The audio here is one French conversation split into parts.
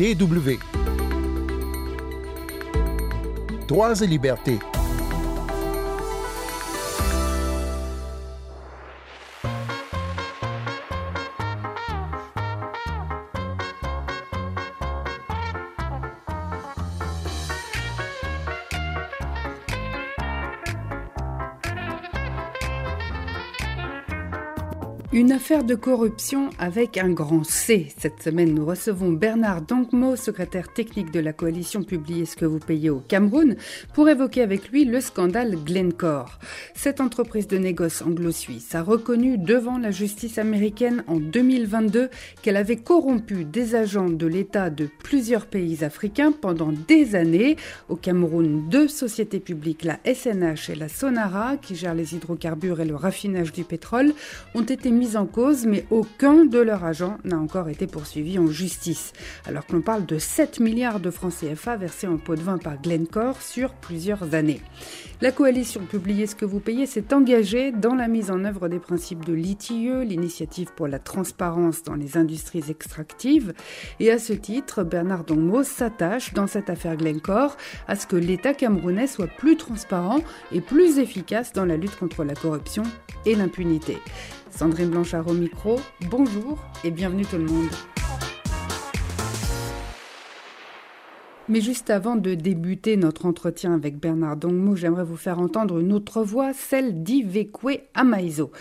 DW. Droits et libertés. Une affaire de corruption avec un grand C. Cette semaine, nous recevons Bernard Dankmo, secrétaire technique de la coalition Publiez ce que vous payez au Cameroun, pour évoquer avec lui le scandale Glencore. Cette entreprise de négoce anglo-suisse a reconnu devant la justice américaine en 2022 qu'elle avait corrompu des agents de l'État de plusieurs pays africains pendant des années. Au Cameroun, deux sociétés publiques, la SNH et la Sonara, qui gèrent les hydrocarbures et le raffinage du pétrole, ont été mis en cause, mais aucun de leurs agents n'a encore été poursuivi en justice. Alors que parle de 7 milliards de francs CFA versés en pot de vin par Glencore sur plusieurs années. La coalition Publiez ce que vous payez s'est engagée dans la mise en œuvre des principes de l'ITIE, l'initiative pour la transparence dans les industries extractives. Et à ce titre, Bernard Dongmo s'attache dans cette affaire Glencore à ce que l'État camerounais soit plus transparent et plus efficace dans la lutte contre la corruption et l'impunité. Sandrine Blanchard au micro, bonjour et bienvenue tout le monde. Mais juste avant de débuter notre entretien avec Bernard Dongmo, j'aimerais vous faire entendre une autre voix, celle d'Ivekwe Amaizo.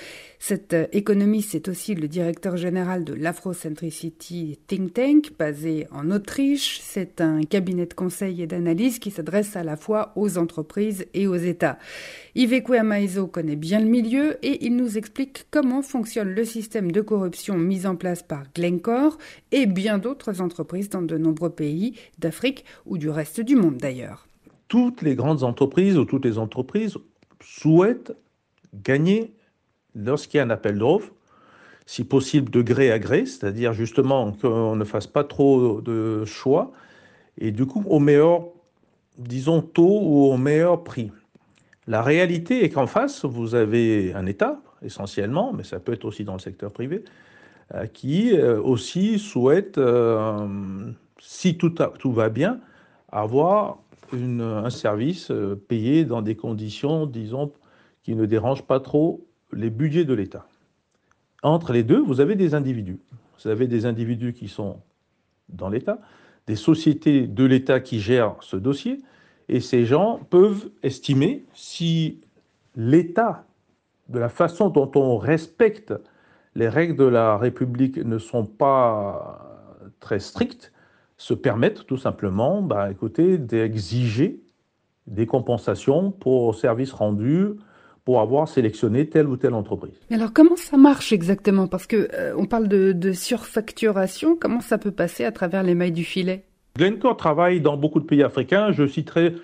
Cet euh, économiste est aussi le directeur général de l'Afrocentricity Think Tank, basé en Autriche. C'est un cabinet de conseil et d'analyse qui s'adresse à la fois aux entreprises et aux États. Ivekwe Amaizo connaît bien le milieu et il nous explique comment fonctionne le système de corruption mis en place par Glencore et bien d'autres entreprises dans de nombreux pays d'Afrique ou du reste du monde d'ailleurs. Toutes les grandes entreprises ou toutes les entreprises souhaitent gagner lorsqu'il y a un appel d'offres, si possible de gré à gré, c'est-à-dire justement qu'on ne fasse pas trop de choix, et du coup au meilleur, disons, taux ou au meilleur prix. La réalité est qu'en face, vous avez un État, essentiellement, mais ça peut être aussi dans le secteur privé, euh, qui euh, aussi souhaite, euh, si tout, tout, va bien, avoir un service payé dans des conditions, disons, qui ne dérangent pas trop les budgets de l'État. Entre les deux, vous avez des individus. Vous avez des individus qui sont dans l'État, des sociétés de l'État qui gèrent ce dossier, et ces gens peuvent estimer si l'État, de la façon dont on respecte les règles de la République ne sont pas très strictes, se permettent tout simplement, bah, écoutez, d'exiger des compensations pour services rendus pour avoir sélectionné telle ou telle entreprise. alors comment ça marche exactement? Parce que euh, on parle de, surfacturation, comment ça peut passer à travers les mailles du filet? Glencore travaille dans beaucoup de pays africains. Je citerai,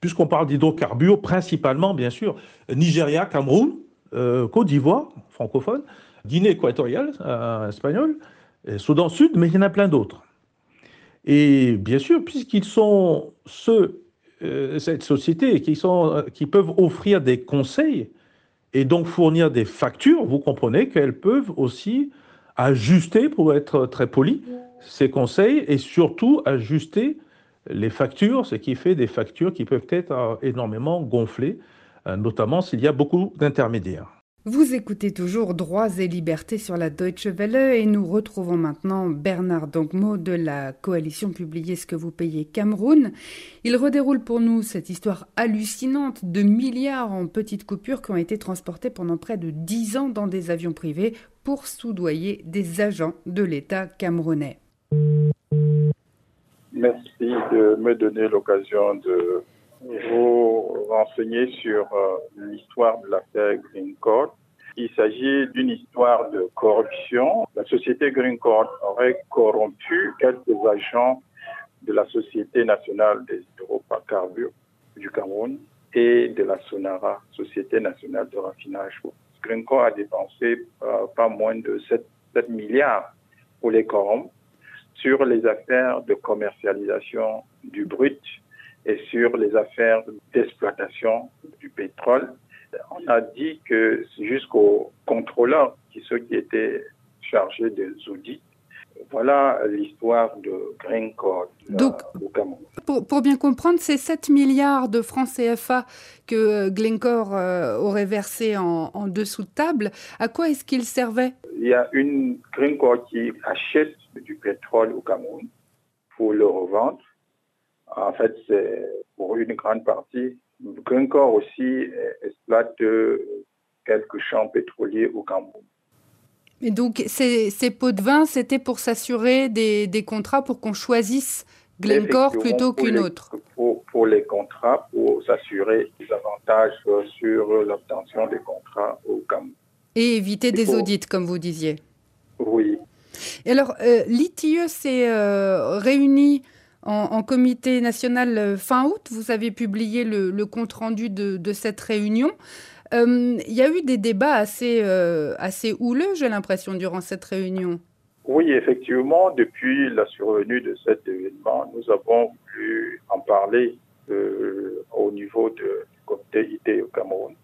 puisqu'on parle d'hydrocarbures, principalement bien sûr Nigeria, Cameroun, euh, Côte d'Ivoire, francophone, Guinée équatoriale, euh, espagnole, Soudan Sud, mais il y en a plein d'autres. Et bien sûr, puisqu'ils sont euh, cette société qui, sont, euh, peuvent offrir des conseils et donc fournir des factures, vous comprenez qu'elles peuvent aussi ajuster, pour être très poli, ces conseils et surtout ajuster les factures, ce qui fait des factures qui peuvent être euh, énormément gonflées, notamment s'il y a beaucoup d'intermédiaires. Vous écoutez toujours Droits et libertés sur la Deutsche Welle et nous retrouvons maintenant Bernard Dongmo de la coalition Publiez ce que vous payez Cameroun. Il redéroule pour nous cette histoire hallucinante de milliards en petites coupures qui ont été transportés pendant près de dix ans dans des avions privés pour soudoyer des agents de l'État camerounais. Merci de me donner l'occasion de vous renseigner sur euh, l'histoire de l'affaire Green Court. Il s'agit d'une histoire de corruption. La société Green Court aurait corrompu quelques agents de la Société nationale des hydrocarbures du Cameroun et de la Sonara, Société nationale de raffinage. Green Court a dépensé euh, pas moins de 7, 7 milliards pour les corrompre sur les affaires de commercialisation du brut et sur les affaires d'exploitation du pétrole. On a dit que jusqu'aux contrôleurs, qui ceux qui étaient chargés des audits, Voilà l'histoire de Green Code Donc, au Cameroun. Pour, bien comprendre, ces 7 milliards de francs CFA que Glencore aurait versé en, en, dessous de table, à quoi est-ce qu'ils servaient Il y a une Green Code qui achète du pétrole au Cameroun pour le revendre. En fait, c'est pour une grande partie. Glencore aussi exploite quelques champs pétroliers au Cameroun. Et donc, ces, ces pots de vin, c'était pour s'assurer des, des, contrats pour qu'on choisisse Glencore plutôt qu'une autre pour, pour, les contrats, pour s'assurer des avantages sur l'obtention des contrats au Cameroun. Et éviter des audits, comme vous disiez. Oui. Et alors, euh, l'ITIE s'est euh, réuni en, comité national euh, fin août. Vous avez publié le, compte-rendu de, de, cette réunion. Euh, il y a eu des débats assez, euh, assez houleux, j'ai l'impression, durant cette réunion. Oui, effectivement, depuis la survenue de cet événement, nous avons voulu en parler euh, au niveau du comité IT au Cameroun.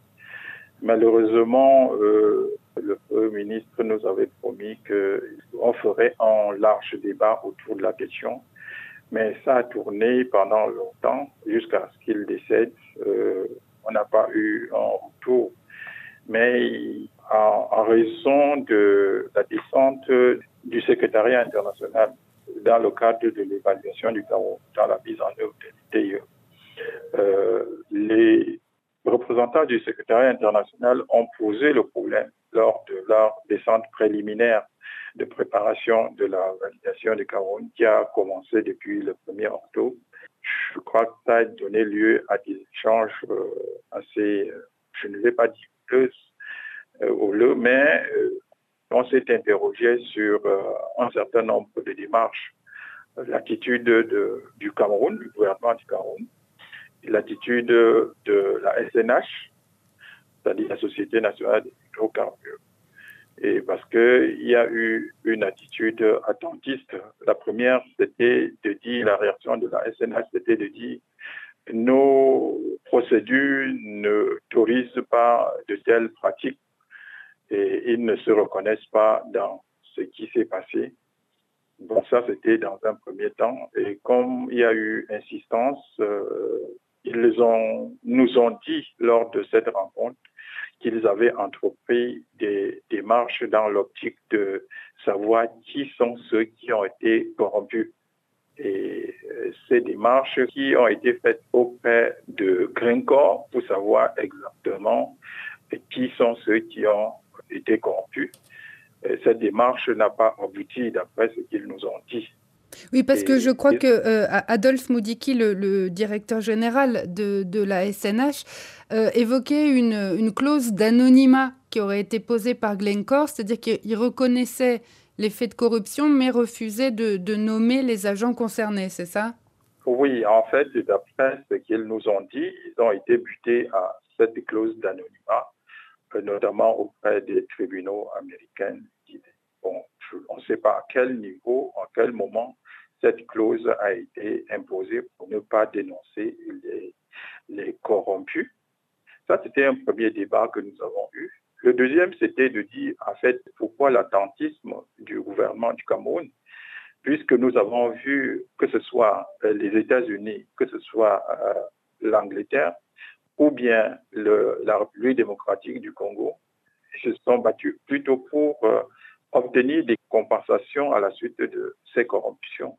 Malheureusement, euh, le Premier ministre nous avait promis qu'on ferait un large débat autour de la question, mais ça a tourné pendant longtemps jusqu'à ce qu'il décède. Euh, on n'a pas eu un retour. Mais en, raison de la descente du secrétariat international dans le cadre de l'évaluation du Cameroun, dans la mise en œuvre de l'ITIE, euh, les représentants du secrétariat international ont posé le problème lors de leur descente préliminaire de préparation de la validation du Cameroun qui a commencé depuis le 1er octobre je crois que ça a donné lieu à des échanges euh, assez, euh, je ne vais pas dire plus, euh, mais euh, on s'est interrogé sur un certain nombre de démarches. L'attitude de, du Cameroun, du gouvernement du Cameroun, l'attitude de la SNH, c'est-à-dire la Société nationale des hydrocarbures, et parce qu'il y a eu une attitude attentiste. La première, c'était de dire, la réaction de la SNH, c'était de dire, nos procédures n'autorisent pas de telles pratiques et ils ne se reconnaissent pas dans ce qui s'est passé. Bon, ça, c'était dans un premier temps. Et comme il y a eu insistance, euh, ils ont, nous ont dit lors de cette rencontre qu'ils avaient entrepris des démarches dans l'optique de savoir qui sont ceux qui ont été corrompus. Et ces démarches qui ont été faites auprès de Grincore pour savoir exactement qui sont ceux qui ont été corrompus. Cette démarche n'a pas abouti d'après ce qu'ils nous ont dit. Oui, parce et, que je crois et... que euh, Adolphe Moudiki, le, le, directeur général de, de la SNH, euh, évoquait une, une clause d'anonymat qui aurait été posée par Glencore, c'est-à-dire qu'il reconnaissait les faits de corruption, mais refusait de, de nommer les agents concernés, c'est ça? Oui, en fait, d'après ce qu'ils nous ont dit, ils ont été butés à cette clause d'anonymat, euh, notamment auprès des tribunaux américains. Bon, on ne sait pas à quel niveau, à quel moment cette clause a été imposée pour ne pas dénoncer les, corrompus. Ça, c'était un premier débat que nous avons eu. Le deuxième, c'était de dire, en fait, pourquoi l'attentisme du gouvernement du Cameroun, puisque nous avons vu que ce soit les États-Unis, que ce soit euh, l'Angleterre, ou bien le, la République démocratique du Congo, se sont battus plutôt pour euh, obtenir des compensations à la suite de ces corruptions.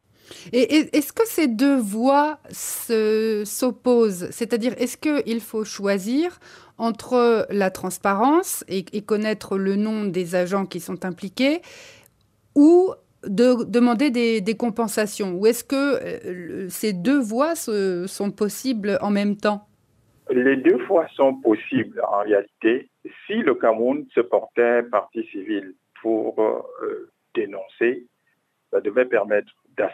Et est-ce que ces deux voies s'opposent? C'est-à-dire, est-ce qu'il faut choisir entre la transparence et, et, connaître le nom des agents qui sont impliqués ou de demander des, des compensations? Ou est-ce que euh, ces deux voies se, sont possibles en même temps? Les deux voies sont possibles en réalité. Si le Cameroun se portait partie civile pour euh, dénoncer, ça devait permettre de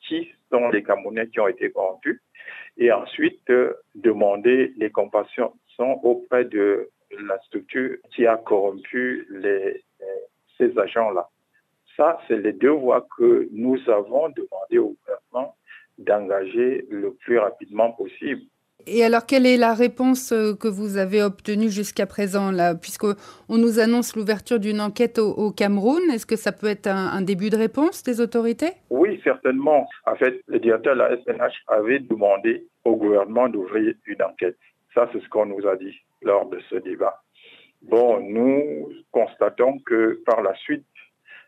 qui sont les Camerounais qui ont été corrompus et ensuite euh, demander les compensations auprès de la structure qui a corrompu les, ces agents-là. Ça, c'est les deux voies que nous avons demandé au gouvernement d'engager le plus rapidement possible. Et alors, quelle est la réponse euh, que vous avez obtenue jusqu'à présent, là, puisqu'on nous annonce l'ouverture d'une enquête au, Cameroun Est-ce que ça peut être un, début de réponse des autorités? Oui, certainement. En fait, le directeur de la SNH avait demandé au gouvernement d'ouvrir une enquête. Ça, c'est ce qu'on nous a dit lors de ce débat. Bon, nous constatons que par la suite,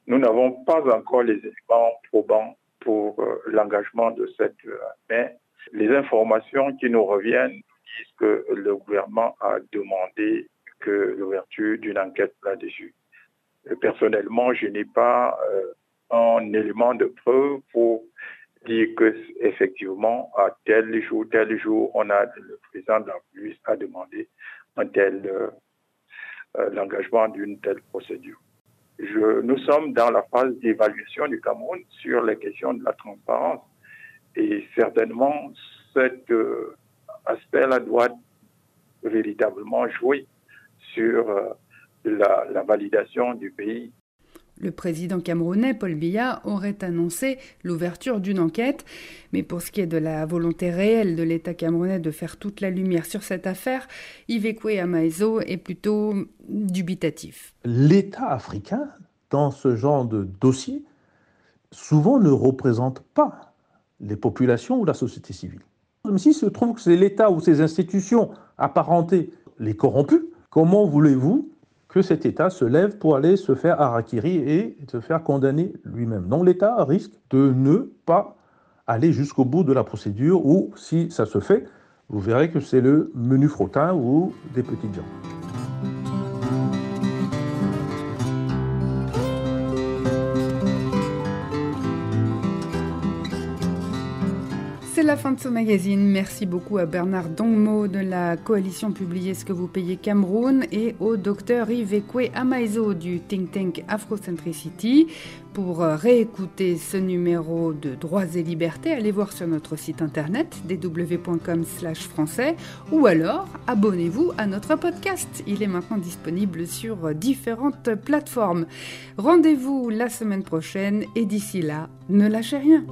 nous n'avons pas encore les éléments probants pour euh, l'engagement de cette euh, les informations qui nous reviennent disent que le gouvernement a demandé que l'ouverture d'une enquête là-dessus. Personnellement, je n'ai pas euh, un élément de preuve pour dire que effectivement à tel jour, tel jour, on a le président de la République a demandé un tel l'engagement d'une telle procédure nous sommes dans la phase d'évaluation du Cameroun sur les questions de la transparence. Et certainement, cet euh, aspect-là doit véritablement jouer sur euh, la, validation du pays. Le président camerounais Paul Biya aurait annoncé l'ouverture d'une enquête, mais pour ce qui est de la volonté réelle de l'État camerounais de faire toute la lumière sur cette affaire, Ivekwe Amaezo est plutôt dubitatif. L'État africain, dans ce genre de dossier, souvent ne représente pas les populations ou la société civile. Même s'il se trouve que c'est l'État ou ses institutions apparentées les corrompus, comment voulez-vous que cet État se lève pour aller se faire harakiri et se faire condamner lui-même? Donc l'État risque de ne pas aller jusqu'au bout de la procédure ou si ça se fait, vous verrez que c'est le menu frottin ou des petites gens. La fin de ce magazine. Merci beaucoup à Bernard Dongmo de la coalition Publiez ce que vous payez Cameroun et au docteur Yves Amaizo du think tank Afrocentricity. Pour euh, réécouter ce numéro de Droits et Libertés, allez voir sur notre site internet www.com français ou alors abonnez-vous à notre podcast. Il est maintenant disponible sur différentes plateformes. Rendez-vous la semaine prochaine et d'ici là, ne lâchez rien.